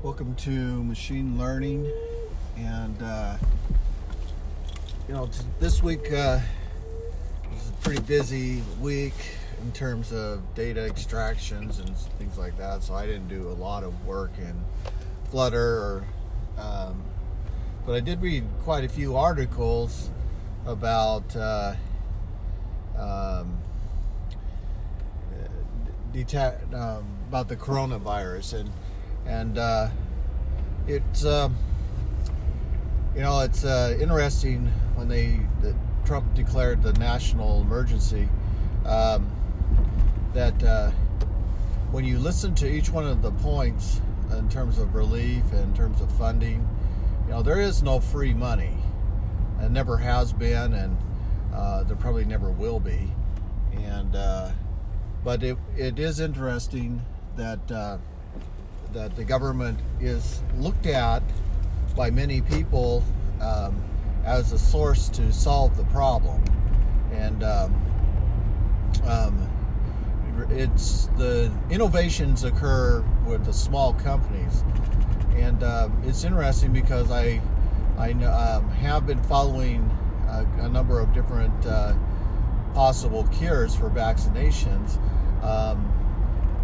Welcome to machine learning, and uh, you know this week uh, was a pretty busy week in terms of data extractions and things like that. So I didn't do a lot of work in Flutter, or, um, but I did read quite a few articles about. Uh, um, deta- um, about the coronavirus and and uh, it's um, you know it's uh, interesting when they the, Trump declared the national emergency um, that uh, when you listen to each one of the points in terms of relief and in terms of funding, you know there is no free money, and never has been, and uh, there probably never will be, and uh, but it, it is interesting that uh, that the government is looked at by many people um, as a source to solve the problem, and um, um, it's the innovations occur with the small companies, and uh, it's interesting because I I um, have been following a, a number of different uh, possible cures for vaccinations, um,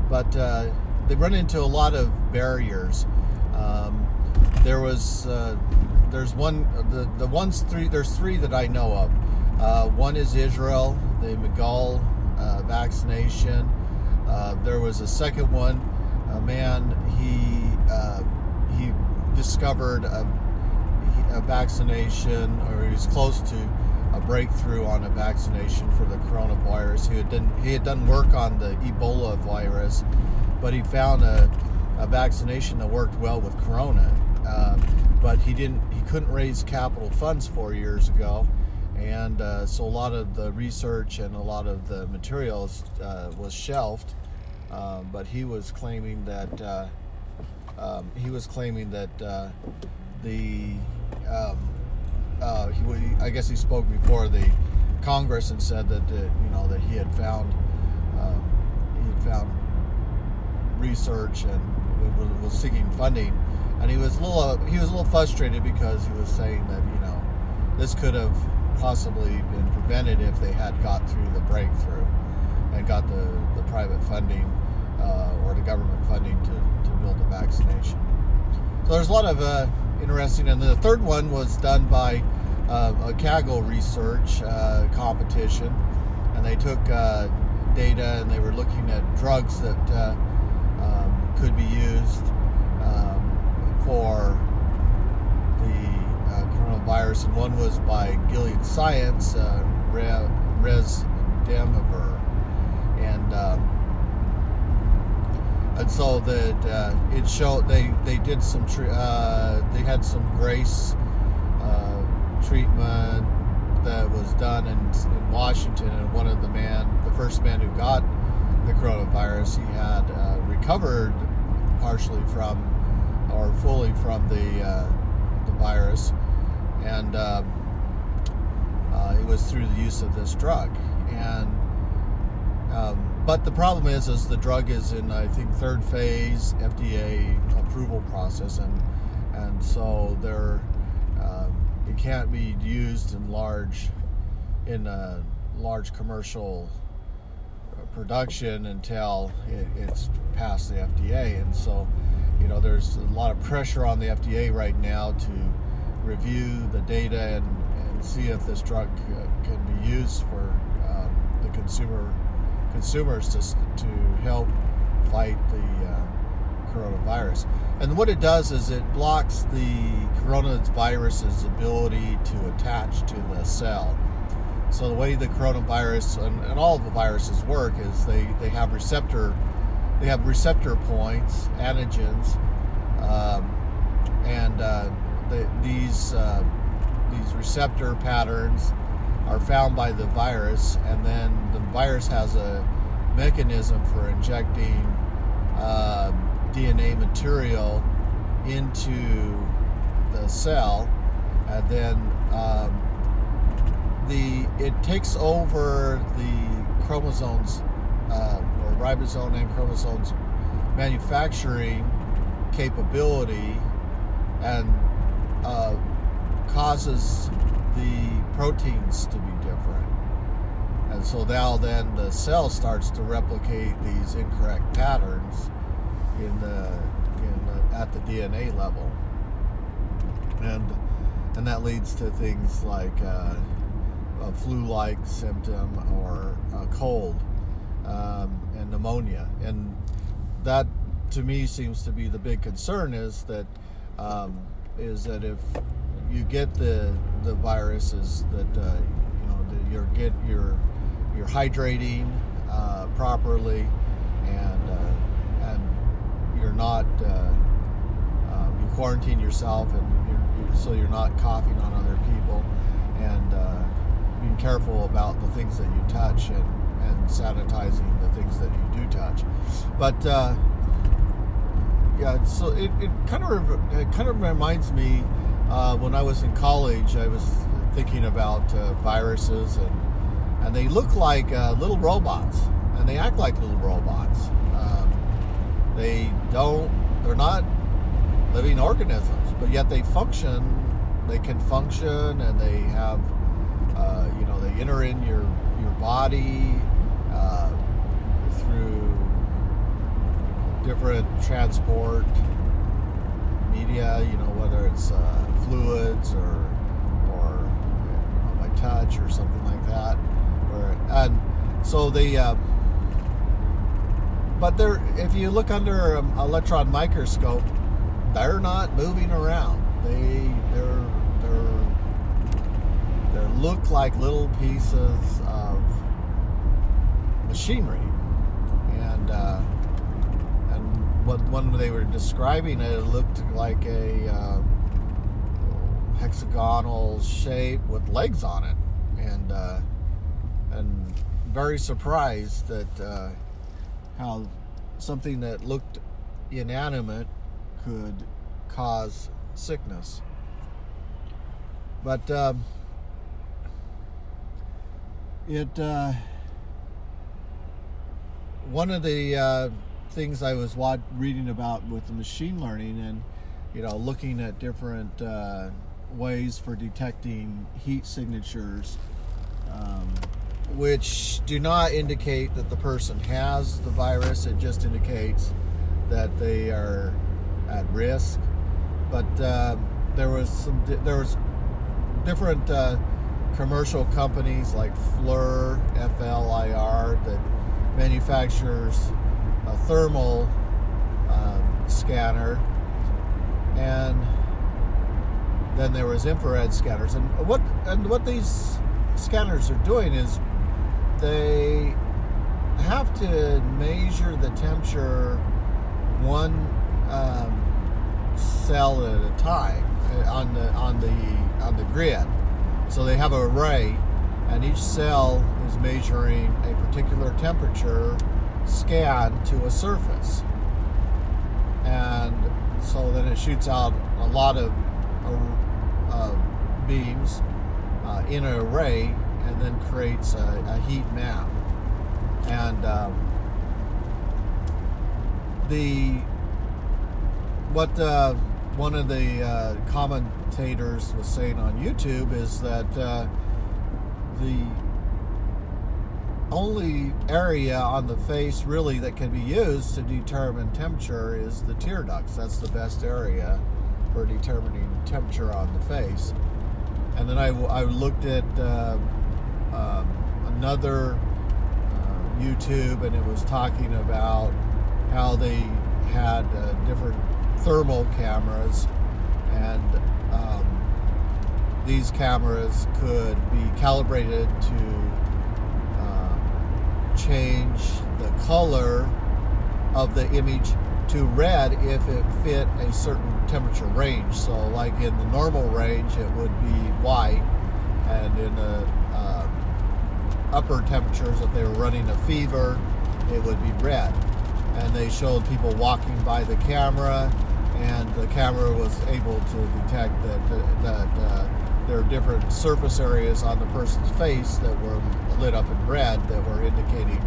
but uh, they run into a lot of barriers. Um, there was uh, there's one the the ones three there's three that I know of. Uh, one is Israel, the MIGAL uh, vaccination. Uh, there was a second one, a man he uh, he discovered a, a vaccination or he was close to a breakthrough on a vaccination for the coronavirus. He had done he had done work on the Ebola virus, but he found a, a vaccination that worked well with corona. Um, but he didn't he couldn't raise capital funds four years ago, and uh, so a lot of the research and a lot of the materials uh, was shelved. Um, but he was claiming that uh, um, he was claiming that uh, the um, uh, he, I guess he spoke before the Congress and said that uh, you know that he had found he had found research and was, was seeking funding, and he was a little he was a little frustrated because he was saying that you know this could have possibly been prevented if they had got through the breakthrough and got the, the private funding uh, or the government funding to, to build the vaccination. So there's a lot of uh, interesting, and the third one was done by uh, a Kaggle research uh, competition, and they took uh, data and they were looking at drugs that uh, could be used um, for the uh, coronavirus, and one was by Gilead Science, uh, Re- Resdemivir, and um, and so that uh, it showed they they did some tre- uh, they had some grace uh, treatment that was done in, in Washington, and one of the man, the first man who got the coronavirus, he had uh, recovered partially from or fully from the uh, the virus, and um, uh, it was through the use of this drug. And um, but the problem is, is the drug is in I think third phase FDA approval process, and and so there um, it can't be used in large in a large commercial production until it, it's past the FDA, and so you know there's a lot of pressure on the FDA right now to review the data and, and see if this drug uh, can be used for um, the consumer consumers to, to help fight the uh, coronavirus. And what it does is it blocks the coronavirus's ability to attach to the cell. So the way the coronavirus and, and all the viruses work is they, they have receptor they have receptor points, antigens, um, and uh, the, these uh, these receptor patterns are found by the virus, and then the virus has a mechanism for injecting uh, DNA material into the cell, and then um, the it takes over the chromosomes uh, or ribosome and chromosomes manufacturing capability and uh, causes the proteins to be different. And so now then the cell starts to replicate these incorrect patterns in the, in the at the DNA level. And and that leads to things like uh, a flu-like symptom or a cold um, and pneumonia. And that to me seems to be the big concern is that um, is that if you get the the viruses that uh, you know that you're get you're you're hydrating uh, properly and uh, and you're not uh, um, you quarantine yourself and you're, you're, so you're not coughing on other people and uh, being careful about the things that you touch and and sanitizing the things that you do touch but uh, yeah so it, it kind of it kind of reminds me uh, when I was in college, I was thinking about uh, viruses, and and they look like uh, little robots, and they act like little robots. Um, they don't. They're not living organisms, but yet they function. They can function, and they have. Uh, you know, they enter in your your body uh, through different transport media. You know, whether it's uh, fluids or or you know, by touch or something like that. And so the uh, but they're if you look under an electron microscope, they're not moving around. They they're they're they look like little pieces of machinery and. Uh, when they were describing it, it looked like a uh, hexagonal shape with legs on it, and uh, and very surprised that uh, how something that looked inanimate could cause sickness. But um, it uh, one of the uh, things I was reading about with the machine learning and you know looking at different uh, ways for detecting heat signatures, um, which do not indicate that the person has the virus. It just indicates that they are at risk. But uh, there was some there was different uh, commercial companies like FLIR, F-L-I-R, that manufactures a thermal um, scanner and then there was infrared scanners, and what and what these scanners are doing is they have to measure the temperature one um, cell at a time uh, on the on the on the grid. So they have an array, and each cell is measuring a particular temperature scan to a surface, and so then it shoots out a lot of uh, beams uh, in an array and then creates a, a heat map. And um, the what uh, one of the uh, commentators was saying on YouTube is that uh, the only area on the face really that can be used to determine temperature is the tear ducts. That's the best area for determining temperature on the face. And then I, I looked at uh, um, another uh, YouTube and it was talking about how they had uh, different thermal cameras and um, these cameras could be calibrated to uh, change the color of the image to red if it fit a certain temperature range. So, like in the normal range, it would be white, and in the uh, upper temperatures, if they were running a fever, it would be red. And they showed people walking by the camera, and the camera was able to detect that that uh, there are different surface areas on the person's face that were lit up in red that were indicating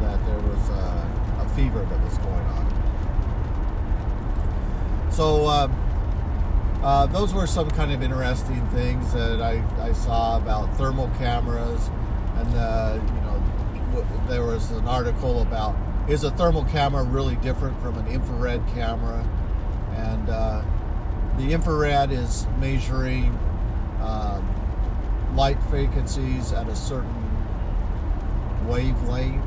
that there was a, a fever that was going on. so um, uh, those were some kind of interesting things that I, I saw about thermal cameras, and uh, you know, there was an article about is a thermal camera really different from an infrared camera, and uh, the infrared is measuring um, light frequencies at a certain wavelength,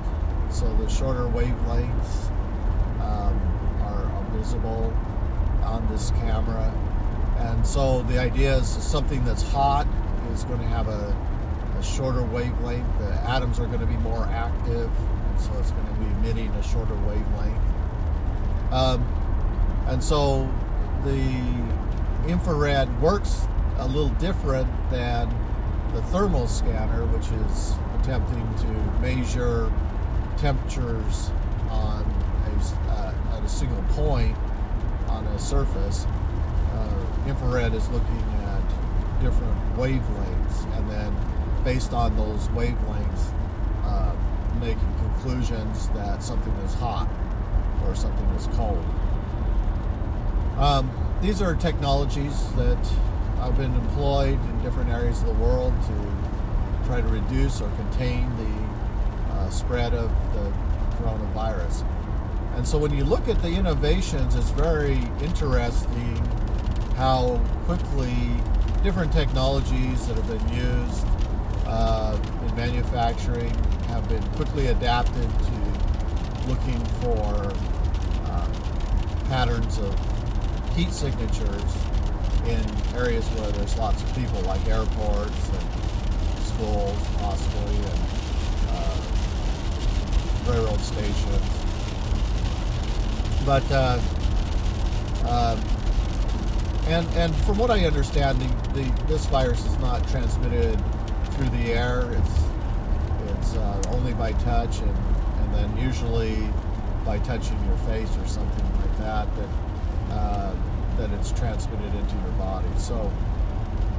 so the shorter wavelengths um, are, are visible on this camera and so the idea is something that's hot is going to have a, a shorter wavelength. The atoms are going to be more active, and so it's going to be emitting a shorter wavelength. Um, and so the infrared works a little different than the thermal scanner, which is attempting to measure temperatures on a, uh, at a single point on a surface. Uh, infrared is looking at different wavelengths and then based on those wavelengths uh, making conclusions that something is hot or something is cold um, these are technologies that have been employed in different areas of the world to try to reduce or contain the uh, spread of the coronavirus. And so when you look at the innovations, it's very interesting how quickly different technologies that have been used uh, in manufacturing have been quickly adapted to looking for uh, patterns of heat signatures in areas where there's lots of people, like airports and schools, possibly, and uh, railroad stations. But uh, um, and and from what I understand, the, the, this virus is not transmitted through the air. It's it's uh, only by touch, and and then usually by touching your face or something like that that uh, that it's transmitted into your body. So.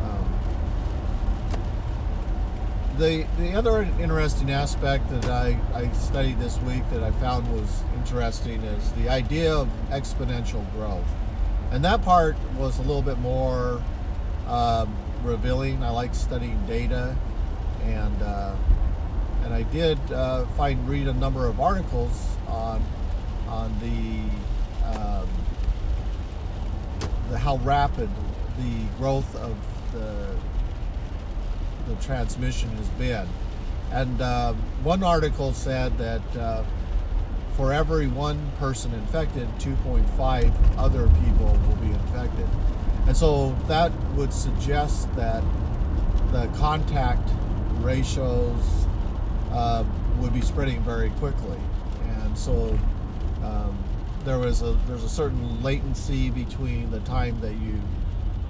Um, the, the other interesting aspect that I, I studied this week that I found was interesting is the idea of exponential growth and that part was a little bit more um, revealing. I like studying data, and uh, and I did uh, find read a number of articles on on the, um, the how rapid the growth of the the transmission has been. And uh, one article said that uh, for every one person infected, 2.5 other people will be infected. And so that would suggest that the contact ratios uh, would be spreading very quickly. And so um, there was a there's a certain latency between the time that you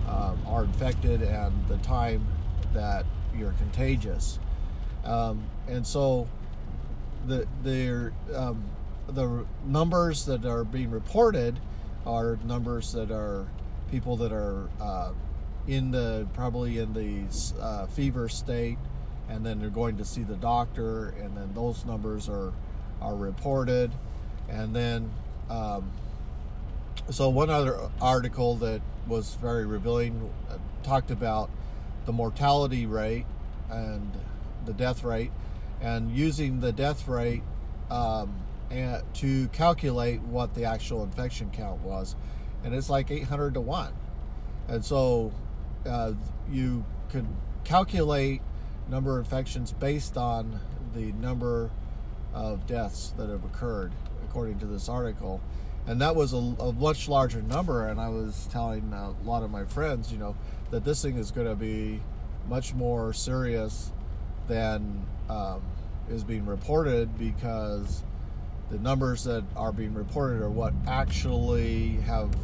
um, are infected and the time that you're contagious. Um, and so the there um, the numbers that are being reported are numbers that are people that are uh, in the probably in the uh, fever state, and then they're going to see the doctor, and then those numbers are are reported, and then um, so one other article that was very revealing uh, talked about the mortality rate and the death rate, and using the death rate. Um, and to calculate what the actual infection count was, and it's like 800 to one. And so uh, you could calculate number of infections based on the number of deaths that have occurred, according to this article. And that was a, a much larger number. And I was telling a lot of my friends, you know, that this thing is going to be much more serious than um, is being reported because the numbers that are being reported are what actually have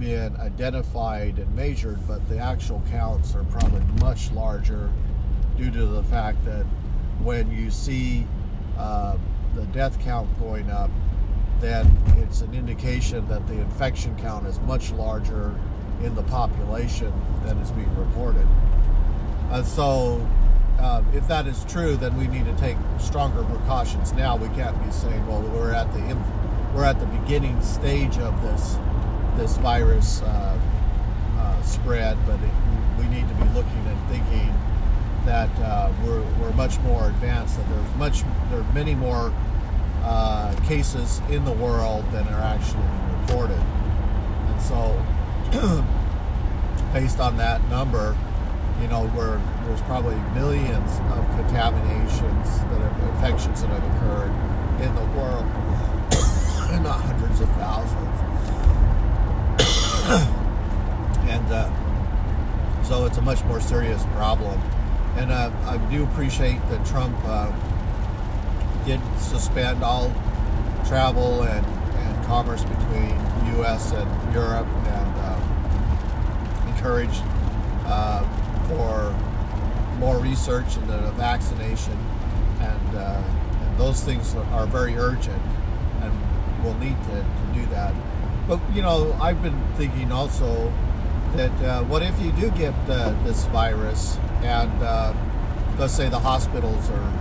been identified and measured, but the actual counts are probably much larger due to the fact that when you see uh, the death count going up, then it's an indication that the infection count is much larger in the population than is being reported. And so um, if that is true, then we need to take stronger precautions now. We can't be saying, "Well, we're at the we're at the beginning stage of this this virus uh, uh, spread, but it, we need to be looking and thinking that uh, we're, we're much more advanced. That there's much there are many more uh, cases in the world than are actually reported, and so based on that number, you know, where there's probably millions of contaminations that have infections that have occurred in the world, and not hundreds of thousands. and uh, so it's a much more serious problem. And uh, I do appreciate that Trump uh, did suspend all travel and, and commerce between U.S. and Europe and uh, encouraged uh, for more research into the vaccination. And, uh, and those things are very urgent and we'll need to, to do that. But, you know, I've been thinking also that uh, what if you do get uh, this virus and uh, let's say the hospitals are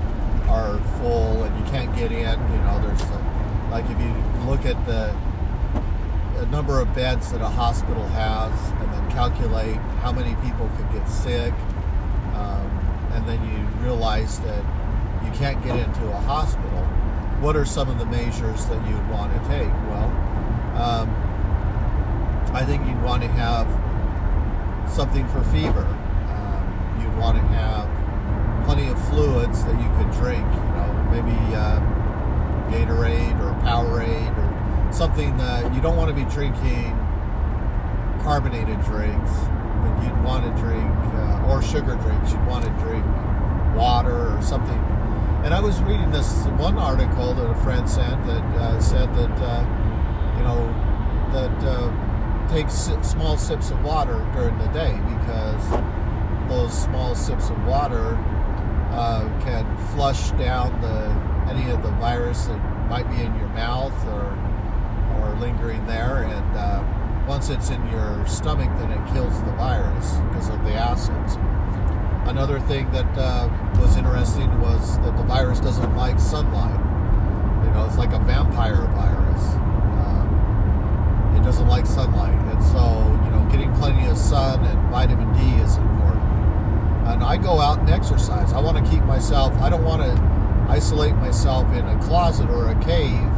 are full and you can't get in you know there's a, like if you look at the, the number of beds that a hospital has and then calculate how many people could get sick um, and then you realize that you can't get into a hospital what are some of the measures that you'd want to take? Well um, I think you'd want to have something for fever. Um, you'd want to have plenty of fluids that you could drink. You know, maybe uh, Gatorade or Powerade or something that you don't want to be drinking carbonated drinks, but you'd want to drink uh, or sugar drinks. You'd want to drink water or something. And I was reading this one article that a friend sent that uh, said that uh, you know that uh, take small sips of water during the day because those small sips of water uh, can flush down the any of the virus that might be in your mouth or or lingering there. And uh, once it's in your stomach then it kills the virus because of the acids. Another thing that uh, was interesting was that the virus doesn't like sunlight. You know it's like a vampire virus doesn't like sunlight. And so, you know, getting plenty of sun and vitamin D is important. And I go out and exercise. I want to keep myself, I don't want to isolate myself in a closet or a cave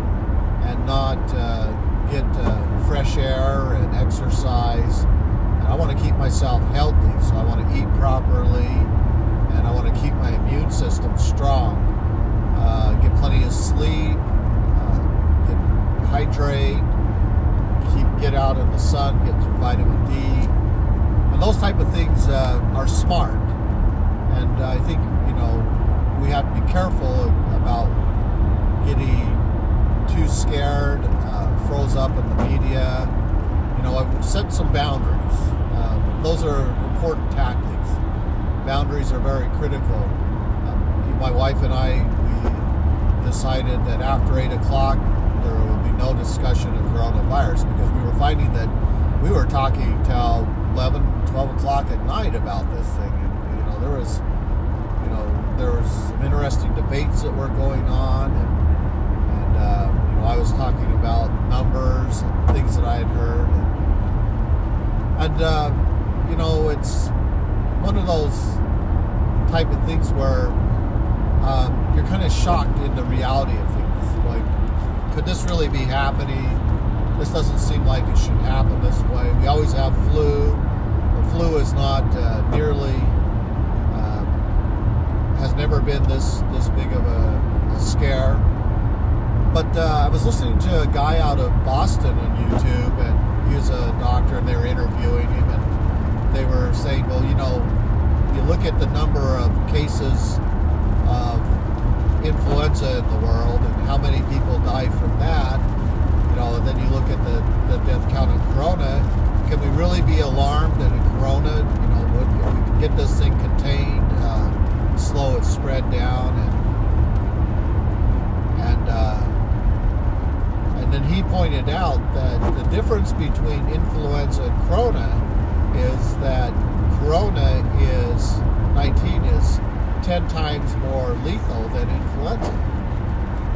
and not uh, get uh, fresh air and exercise. And I want to keep myself healthy. So I want to eat properly and I want to keep my immune system strong. Uh, get plenty of sleep, uh, get, hydrate, get out in the sun, get your vitamin D, and those type of things uh, are smart. And I think you know we have to be careful about getting too scared, uh, froze up in the media. You know, I've set some boundaries. Um, those are important tactics. Boundaries are very critical. Um, my wife and I we decided that after eight o'clock no discussion of coronavirus because we were finding that we were talking till 11, 12 o'clock at night about this thing. And, you know, there was, you know, there was some interesting debates that were going on. And, and uh, you know, I was talking about numbers and things that I had heard. And, and uh, you know, it's one of those type of things where um, you're kind of shocked in the reality of things. Could this really be happening? This doesn't seem like it should happen this way. We always have flu. The flu is not uh, nearly, uh, has never been this this big of a, a scare. But uh, I was listening to a guy out of Boston on YouTube, and he was a doctor, and they were interviewing him, and they were saying, well, you know, you look at the number of cases of influenza in the world and how many people die from that, you know, and then you look at the, the death count of corona, can we really be alarmed that a corona, you know, would, if we can get this thing contained, uh, slow its spread down and and uh, and then he pointed out that the difference between influenza and corona is that corona is 19 is 10 times more lethal than influenza.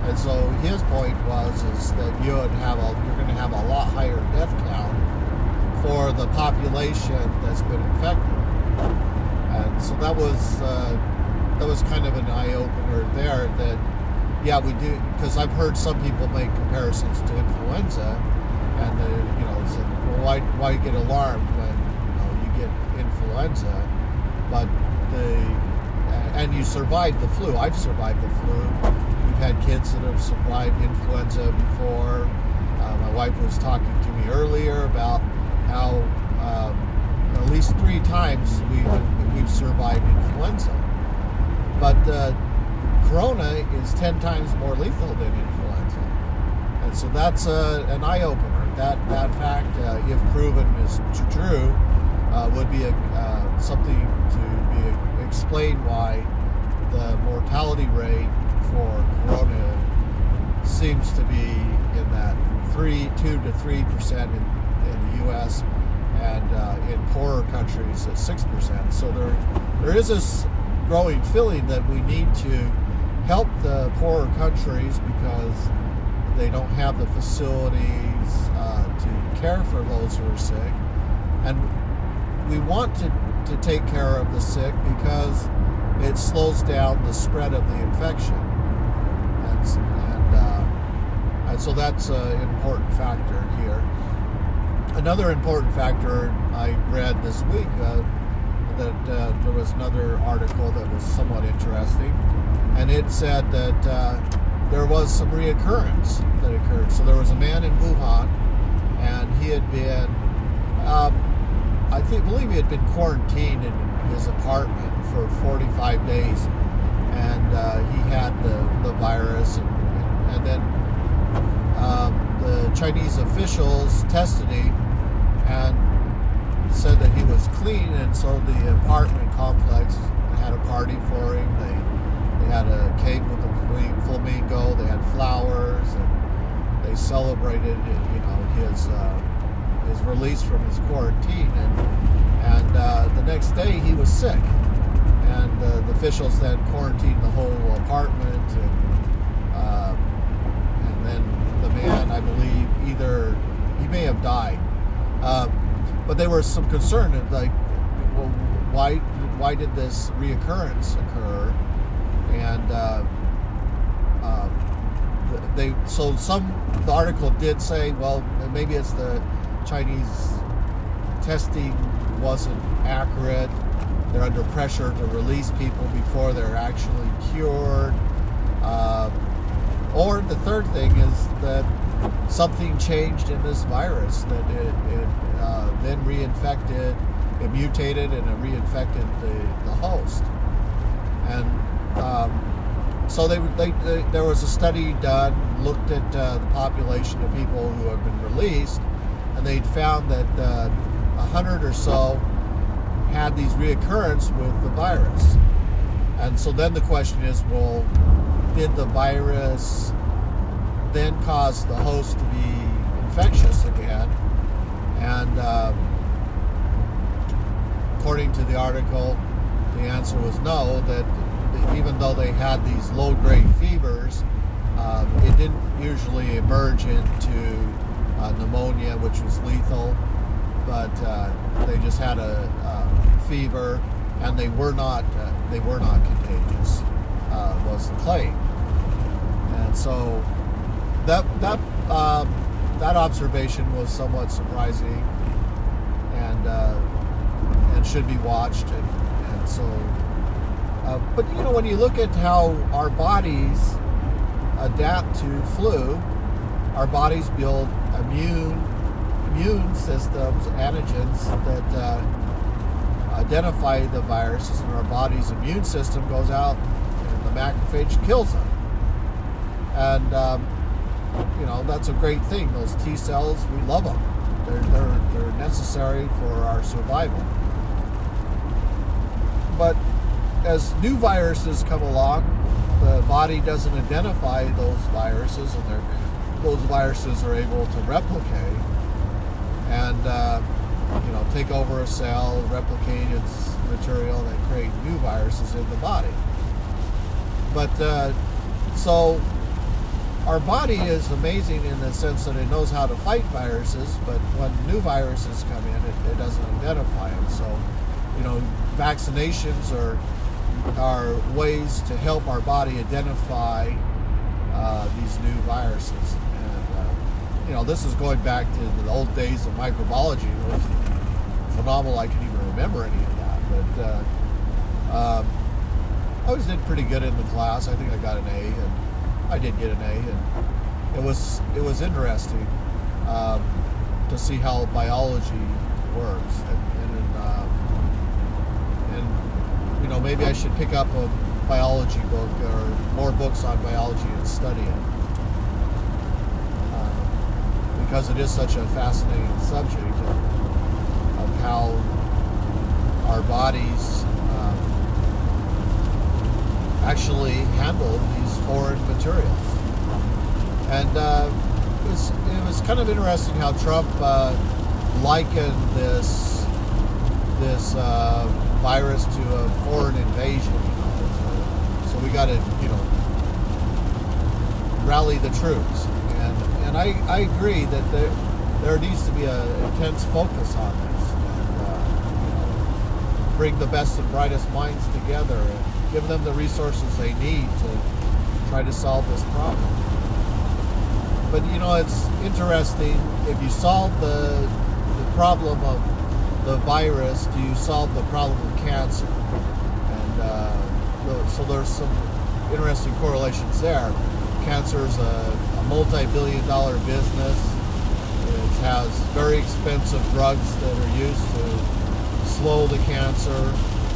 And so his point was is that you would have a you're going to have a lot higher death count for the population that's been infected. And so that was uh, that was kind of an eye opener there. That yeah, we do because I've heard some people make comparisons to influenza, and the, you know, it's well, why why get alarmed when you know you get influenza, but the and you survived the flu. I've survived the flu. We've had kids that have survived influenza before. Uh, my wife was talking to me earlier about how um, at least three times we we've survived influenza, but uh, corona is ten times more lethal than influenza, and so that's uh, an eye opener. That that fact, uh, if proven is true, uh, would be a, something to be explained why the mortality rate for corona seems to be in that three, two to three percent in, in the U.S. and uh, in poorer countries at six percent. So there, there is this growing feeling that we need to help the poorer countries because they don't have the facilities uh, to care for those who are sick, and we want to, to take care of the sick because it slows down the spread of the infection, and and, uh, and so that's an important factor here. Another important factor I read this week uh, that uh, there was another article that was somewhat interesting, and it said that uh, there was some reoccurrence that occurred. So there was a man in Wuhan, and he had been, um, I think, believe he had been quarantined in his apartment for 45 days, and uh, he had the, the virus, and, and then um, the Chinese officials tested him and said that he was clean, and so the apartment complex had a party for him. They they had a cake with a flamingo. They had flowers, and they celebrated, you know, his uh, his release from his quarantine. And and uh, the next day he was sick, and uh, the officials then quarantined the whole apartment, and uh, and then the man, I believe, either he may have died, um, but there was some concern like, well, why why did this reoccurrence occur? And uh, uh, they so some the article did say, well, maybe it's the Chinese testing wasn't accurate. They're under pressure to release people before they're actually cured. Uh, or the third thing is that something changed in this virus that it, it uh, then reinfected, it mutated and it reinfected the, the host. And um, so they, they, they, there was a study done, looked at uh, the population of people who have been released, and they'd found that uh, a uh, hundred or so had these reoccurrence with the virus. And so then the question is, well, did the virus then cause the host to be infectious again? And um, according to the article, the answer was no, that even though they had these low grade fevers, um, it didn't usually emerge into uh, pneumonia, which was lethal, but uh, they just had a, a, fever, and they were not uh, they were not contagious. Uh, was the claim, and so that that um, that observation was somewhat surprising, and uh, and should be watched, and, and so. Uh, but you know, when you look at how our bodies adapt to flu, our bodies build immune immune systems, antigens that uh, identify the viruses, and our body's immune system goes out and the macrophage kills them. And um, you know that's a great thing. Those T cells, we love them. They're they're they're necessary for our survival. But as new viruses come along, the body doesn't identify those viruses, and they're those viruses are able to replicate and uh, you know take over a cell, replicate its material, and create new viruses in the body. But uh, so our body is amazing in the sense that it knows how to fight viruses, but when new viruses come in, it, it doesn't identify them. So, you know, vaccinations are are ways to help our body identify uh, these new viruses. You know, this is going back to the old days of microbiology. It was phenomenal. I can even remember any of that, but. Uh, um, I always did pretty good in the class. I think I got an A, and I did get an A, and it was it was interesting um, to see how biology works, and and, um, and you know maybe I should pick up a biology book or more books on biology and study it uh, because it is such a fascinating subject of, of how our bodies actually handle these foreign materials. And uh, it, was, it was kind of interesting how Trump uh, likened this this uh, virus to a foreign invasion. So we got to, you know, rally the troops. And I, I agree that there there needs to be an intense focus on this. And, uh, bring the best and brightest minds together. And, give them the resources they need to try to solve this problem. But you know, it's interesting. If you solve the the problem of the virus, do you solve the problem of cancer? And uh, so there's some interesting correlations there. Cancer is a, a multi-billion-dollar business. It has very expensive drugs that are used to slow the cancer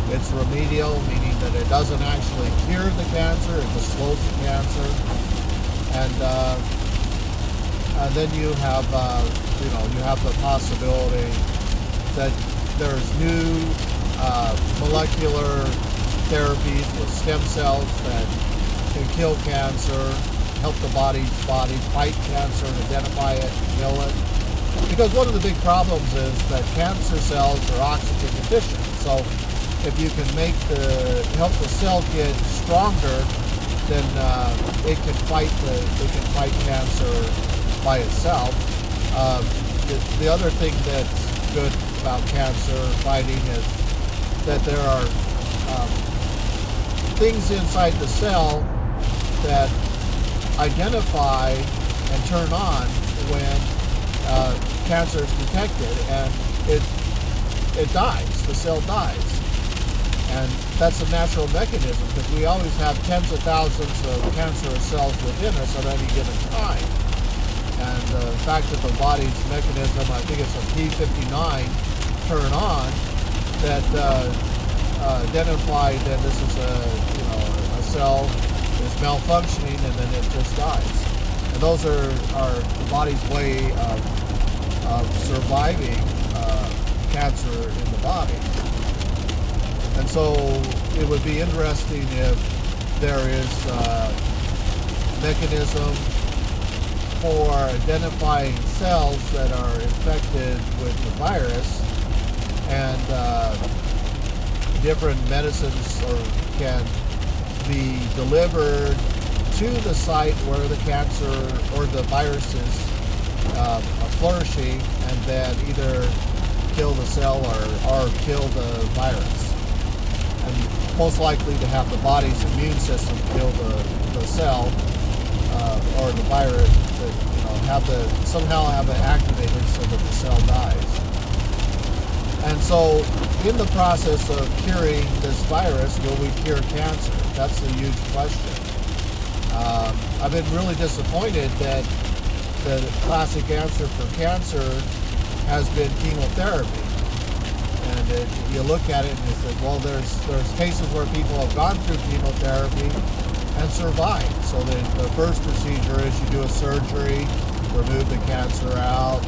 it's remedial, meaning that it doesn't actually cure the cancer, it just slows the cancer. And, uh, and then you have, uh, you know, you have the possibility that there's new uh, molecular therapies with stem cells that can kill cancer, help the body's body fight cancer and identify it and kill it. Because one of the big problems is that cancer cells are oxygen deficient. So if you can make the help the cell get stronger, then uh, it can fight the it can fight cancer by itself. Um, the, the, other thing that's good about cancer fighting is that there are um, things inside the cell that identify and turn on when uh, cancer is detected, and it it dies. The cell dies. And that's a natural mechanism because we always have tens of thousands of cancerous cells within us at any given time. And uh, the fact that the body's mechanism, I think it's a P59 turn on, that uh, uh, that this is a, you know, a cell malfunctioning and then it just dies. And those are, the body's way of, of surviving uh, cancer in the body. And so it would be interesting if there is a mechanism for identifying cells that are infected with the virus and uh, different medicines or can be delivered to the site where the cancer or the virus is uh, flourishing and then either kill the cell or, or kill the virus. And most likely to have the body's immune system kill the, the cell uh, or the virus that you know have the somehow have it activated so that the cell dies. And so, in the process of curing this virus, will we cure cancer? That's a huge question. Um, I've been really disappointed that the classic answer for cancer has been chemotherapy and it, you look at it and you say, well, there's there's cases where people have gone through chemotherapy and survived. So the, the first procedure is you do a surgery, remove the cancer out,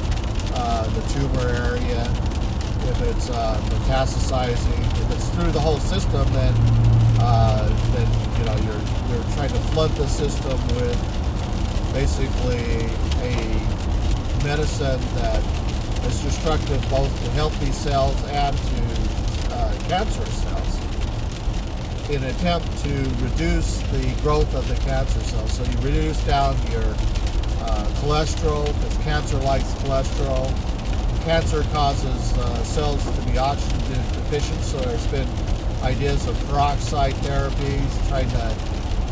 uh, the tumor area. If it's uh, metastasizing, if it's through the whole system, then uh, then you know you're you're trying to flood the system with basically a medicine that is destructive both to healthy cells and to uh, cancerous cells. in an attempt to reduce the growth of the cancer cells. So you reduce down your uh, cholesterol because cancer likes cholesterol. Cancer causes uh, cells to be oxygen deficient, so there's been ideas of peroxide therapies, trying to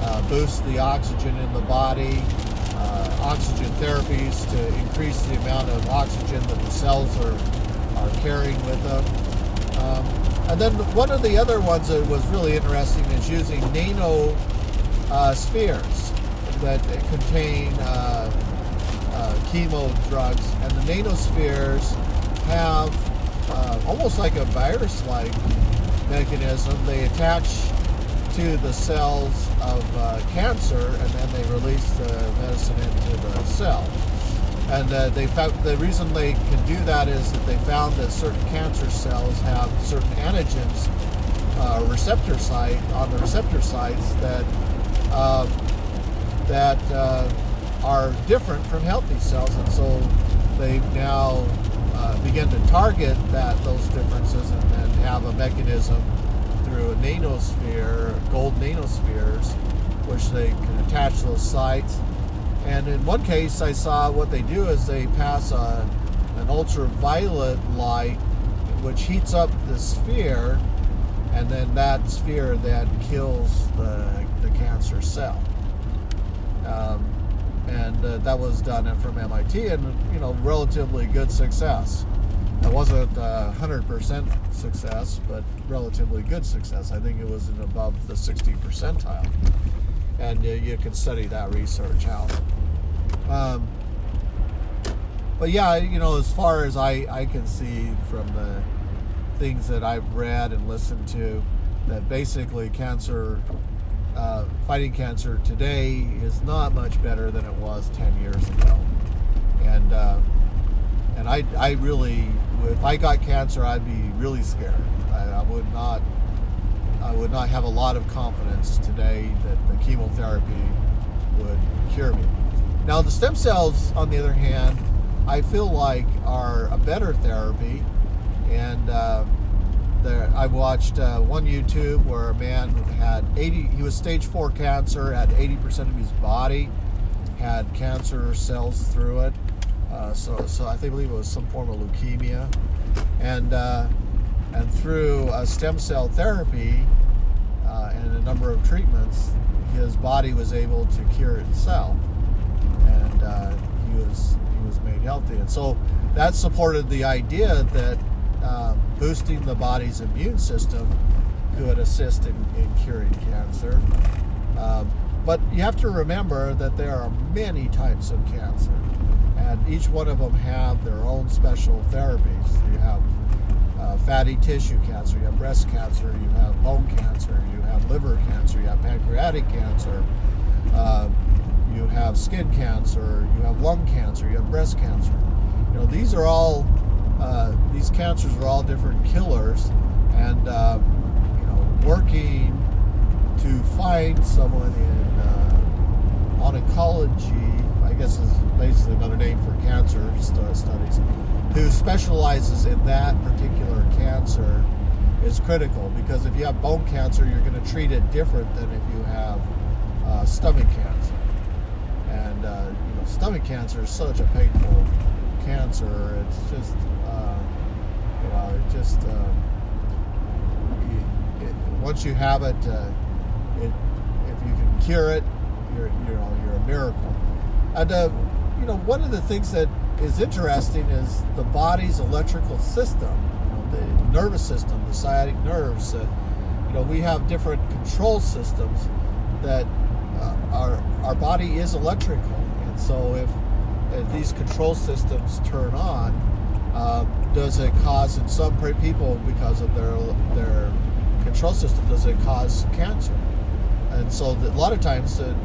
uh, boost the oxygen in the body, uh, oxygen therapies to increase the amount of oxygen that the cells are, are carrying with them. Um, and then one of the other ones that was really interesting is using nano uh, spheres that contain uh, uh, chemo drugs. And the nanospheres have uh, almost like a virus-like mechanism. They attach to the cells of uh, cancer, and then they release the medicine into the cell. And uh, they found the reason they can do that is that they found that certain cancer cells have certain antigens, uh, receptor site on the receptor sites that um, that uh, are different from healthy cells, and so they now uh, begin to target that those differences and then have a mechanism through a nanosphere, gold nanospheres, which they can attach those sites. And in one case, I saw what they do is they pass a, an ultraviolet light, which heats up the sphere, and then that sphere then kills the, the cancer cell. Um, and uh, that was done from MIT, and you know, relatively good success. It wasn't uh, 100% success, but relatively good success. I think it was in above the 60 percentile. And uh, you can study that research out. Um, but yeah, you know, as far as I, I can see from the things that I've read and listened to, that basically cancer, uh, fighting cancer today is not much better than it was 10 years ago. And, uh, and I, I really if I got cancer, I'd be really scared. I, I, would not. I would not have a lot of confidence today that the chemotherapy would cure me. Now, the stem cells, on the other hand, I feel like are a better therapy. And uh, there, I watched uh, one YouTube where a man had 80. He was stage four cancer, had 80% of his body had cancer cells through it uh, so, so I think believe it was some form of leukemia, and uh, and through stem cell therapy uh, and a number of treatments, his body was able to cure itself, and uh, he was he was made healthy. And so that supported the idea that um, boosting the body's immune system could assist in, in curing cancer. Um, but you have to remember that there are many types of cancer and each one of them have their own special therapies. You have uh, fatty tissue cancer, you have breast cancer, you have bone cancer, you have liver cancer, you have pancreatic cancer, uh, you have skin cancer, you have lung cancer, you have breast cancer. You know, these are all uh, these cancers are all different killers, and uh, you know, working to find someone in uh, oncology I guess is basically another name for cancer studies, who specializes in that particular cancer is critical because if you have bone cancer, you're going to treat it different than if you have uh, stomach cancer. And uh, you know, stomach cancer is such a painful cancer. It's just, just uh, it, once you have it, uh, it, if you can cure it, you're, you know, you're a miracle. And, uh, you know, one of the things that is interesting is the body's electrical system, you know, the nervous system, the sciatic nerves. You know, we have different control systems that uh, our, our body is electrical. And so if these control systems turn on, uh, does it cause in some people because of their their control system does it cause cancer and so the, a lot of times the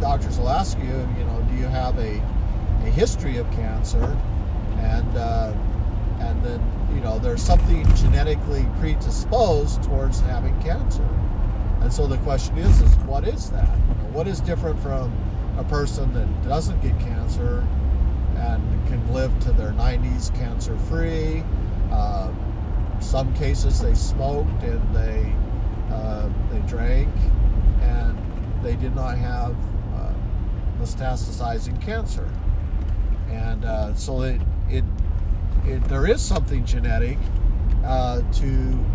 doctors will ask you, you know, do you have a, a history of cancer? And uh, and then you know there's something genetically predisposed towards having cancer. And so the question is, is what is that? You know, what is different from a person that doesn't get cancer and can live to their 90s cancer free? Uh, some cases they smoked and they uh, they drank, and they did not have uh, metastasizing cancer. And uh, so it, it, it, there is something genetic uh, to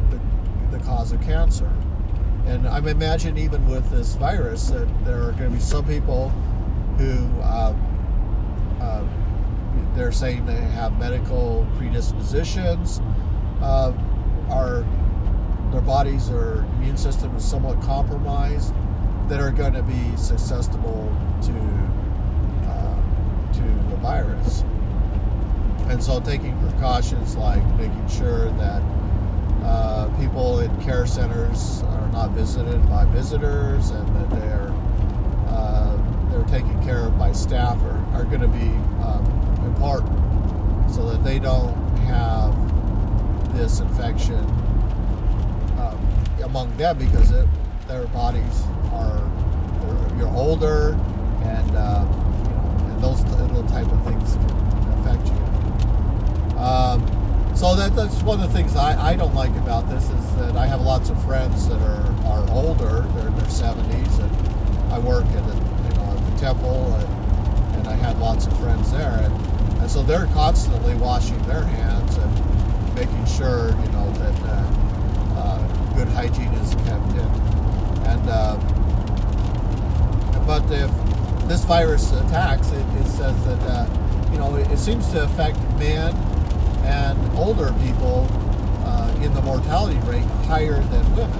the, the cause of cancer. And I'm imagining even with this virus that there are going to be some people who uh, uh, they're saying they have medical predispositions, uh, are their bodies or immune system is somewhat compromised, that are going to be susceptible to uh, to the virus. And so, taking precautions like making sure that uh, people in care centers are not visited by visitors and that they're uh, they're taken care of by staff are, are going to be um, important so that they don't have this infection um, among them because it, their bodies are you're older and uh, and those little type of things can affect you. Um, so that, that's one of the things I, I don't like about this is that I have lots of friends that are, are older, they're in their 70s, and I work at the, you know, at the temple, and, and I had lots of friends there, and, and so they're constantly washing their hands and making sure, you know, that uh, uh, good hygiene is kept in. And uh, but if this virus attacks, it, it says that uh, you know it, it seems to affect men and older people uh, in the mortality rate higher than women.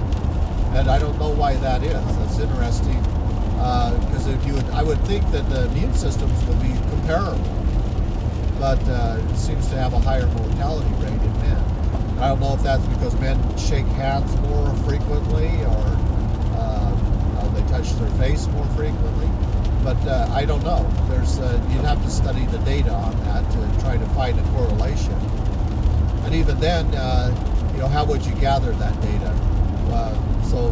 And I don't know why that is. That's interesting because uh, if you would, I would think that the immune systems would be comparable, but uh, seems to have a higher mortality rate in men. I don't know if that's because men shake hands more frequently or uh, they touch their face more frequently but uh, I don't know. There's uh, you'd have to study the data on that to try to find a correlation. And even then, uh, you know, how would you gather that data? Uh, so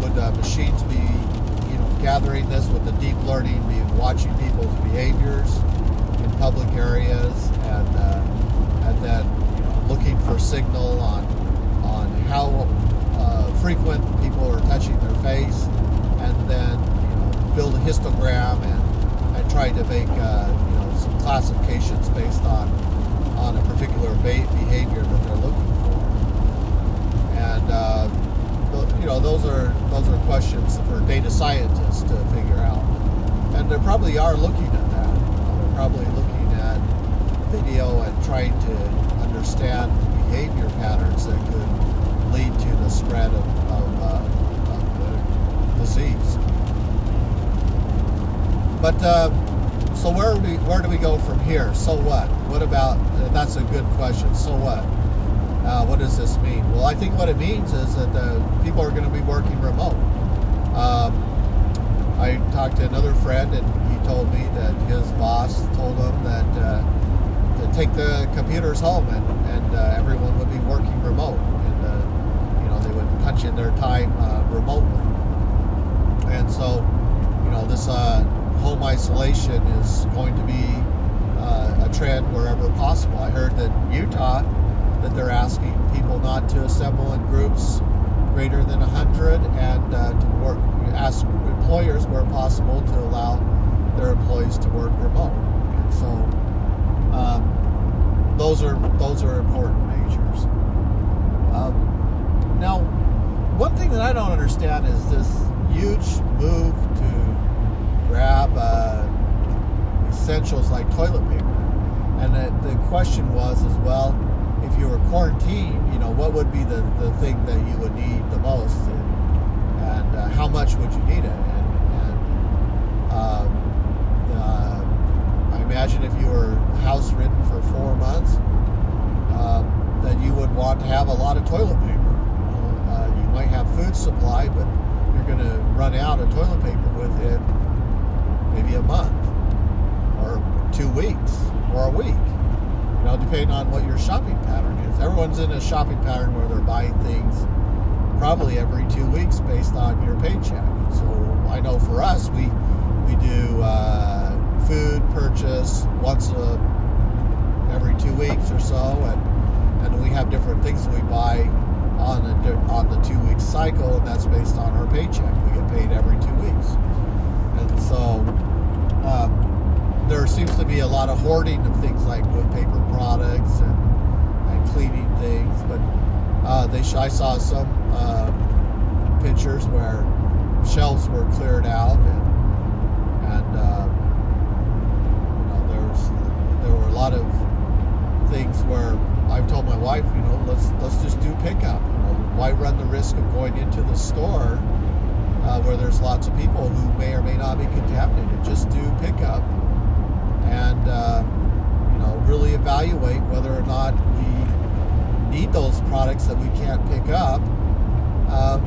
would uh, machines be, you know, gathering this with the deep learning, be watching people's behaviors public areas, and uh, and then you know, looking for signal on on how frequent people are touching their face, and then build a histogram and, and try to make uh, you know some classifications based on on a particular behavior that they're looking for. And uh, you know those are those are questions for data scientists to figure out. And they probably are looking at that. They're probably video and trying to understand behavior patterns that could lead to the spread of, of, uh, of the disease. But uh, so where we where do we go from here? So what? What about? Uh, that's a good question. So what? Uh, what does this mean? Well, I think what it means is that uh, people are going to be working remote. Um, I talked to another friend, and he told me that his boss told him that uh, take the computers home, and, and uh, everyone would be working remote, and uh, you know they would punch in their time remotely. And so, you know, this home isolation is going to be uh, a trend wherever possible. I heard that Utah that they're asking people not to assemble in groups greater than 100 and uh, to work, ask employers where possible to allow their employees to work remote. And so um, those are those are important measures. Um, now, one thing that I don't understand is this huge move to grab uh, essentials like toilet paper. And the, the question was as well, if you were quarantined, you know, what would be the, the thing that you would need the most, and, and uh, how much would you need it? And, and um, uh, I imagine if you were house ridden for four months, that you would want to have a lot of toilet paper. Uh, you might have food supply, but you're going to run out of toilet paper within maybe a month or two weeks or a week. You know, depending on what your shopping pattern is. Everyone's in a shopping pattern where they're buying things probably every two weeks based on your paycheck. So I know for us, we we do uh, food purchase once a, every two weeks or so, and and we have different things we buy on di- on the two week cycle, and that's based on our paycheck. We get paid every two weeks, and so um, there seems to be a lot of hoarding of things like wood paper products and, and cleaning things. But uh, they I saw some uh, pictures where shelves were cleared out and and uh, there were a lot of things where I've told my wife, you know, let's let's just do pickup. You know, why run the risk of going into the store uh, where there's lots of people who may or may not be contaminated? Just do pickup and uh, you know really evaluate whether or not we need those products that we can't pick up, um,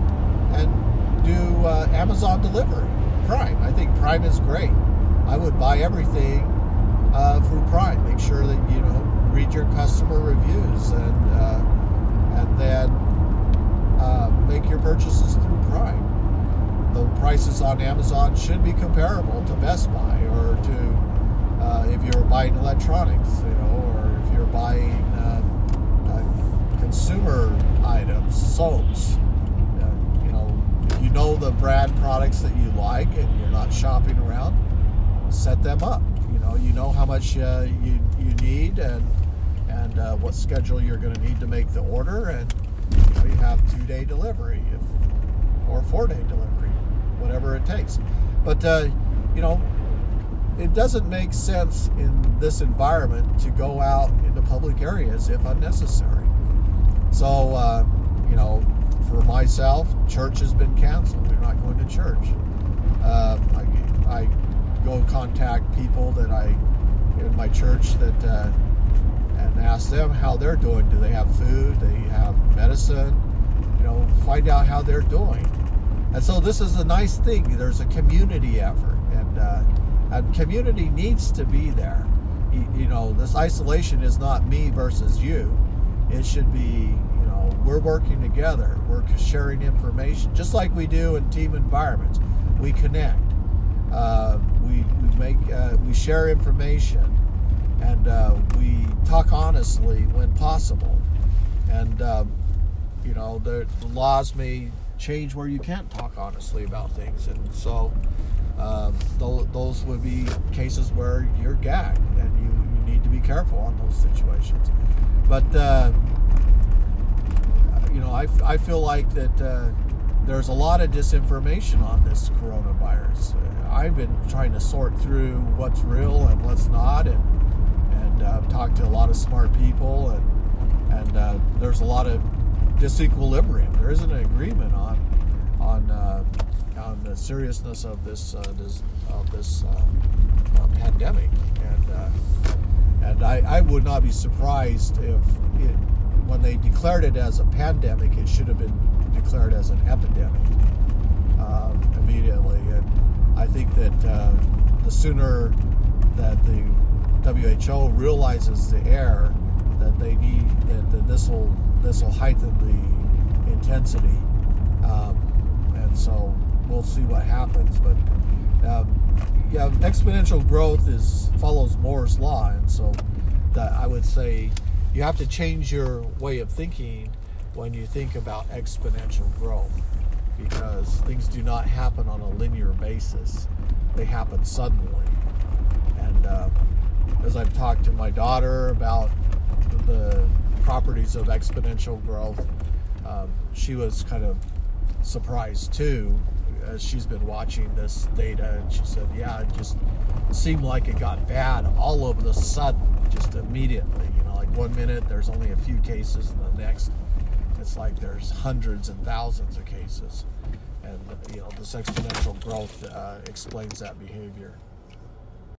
and do uh, Amazon delivery. Prime. I think Prime is great. I would buy everything uh, through Prime. Make sure that you know read your customer reviews and uh, and then uh, make your purchases through Prime. The prices on Amazon should be comparable to Best Buy or to uh, if you're buying electronics, you know, or if you're buying uh, uh, consumer items, soaps. Uh, you know, you know the brand products that you like and you're not shopping around, set them up. You know, you know how much you you need and and uh, what schedule you're going to need to make the order, and you, know, you have two day delivery if, or four day delivery, whatever it takes. But uh, you know, it doesn't make sense in this environment to go out into public areas if unnecessary. So, uh, you know, for myself, church has been canceled. We're not going to church. Uh, I, I go contact people that I in my church that uh, and ask them how they're doing. Do they have food? Do they have medicine? You know, find out how they're doing. And so this is a nice thing. There's a community effort, and uh, and community needs to be there. You, you know, this isolation is not me versus you. It should be, you know, we're working together. We're sharing information, just like we do in team environments. We connect. Uh, we we make uh, we share information, and uh, we talk honestly when possible. And um, you know, the, laws may change where you can't talk honestly about things, and so um, th- those would be cases where you're gagged, and you, you need to be careful on those situations. But uh, you know, I, I feel like that uh, there's a lot of disinformation on this coronavirus. I've been trying to sort through what's real and what's not, and and uh, talked to a lot of smart people, and and uh, there's a lot of disequilibrium. There isn't an agreement on on uh, on the seriousness of this uh, this of this uh, uh, pandemic, and and I, I would not be surprised if it, when they declared it as a pandemic, it should have been declared as an epidemic immediately. And I think that the sooner that the WHO realizes the error that they need that, that this will this will heighten the intensity, um, and so we'll see what happens. But um, yeah, exponential growth is follows Moore's law, and so that I would say you have to change your way of thinking when you think about exponential growth because things do not happen on a linear basis; they happen suddenly. And uh, as I've talked to my daughter about the properties of exponential growth, um, she was kind of surprised too as she's been watching this data and she said yeah it just seemed like it got bad all of a sudden just immediately you know like one minute there's only a few cases and the next it's like there's hundreds and thousands of cases. And you know this exponential growth uh, explains that behavior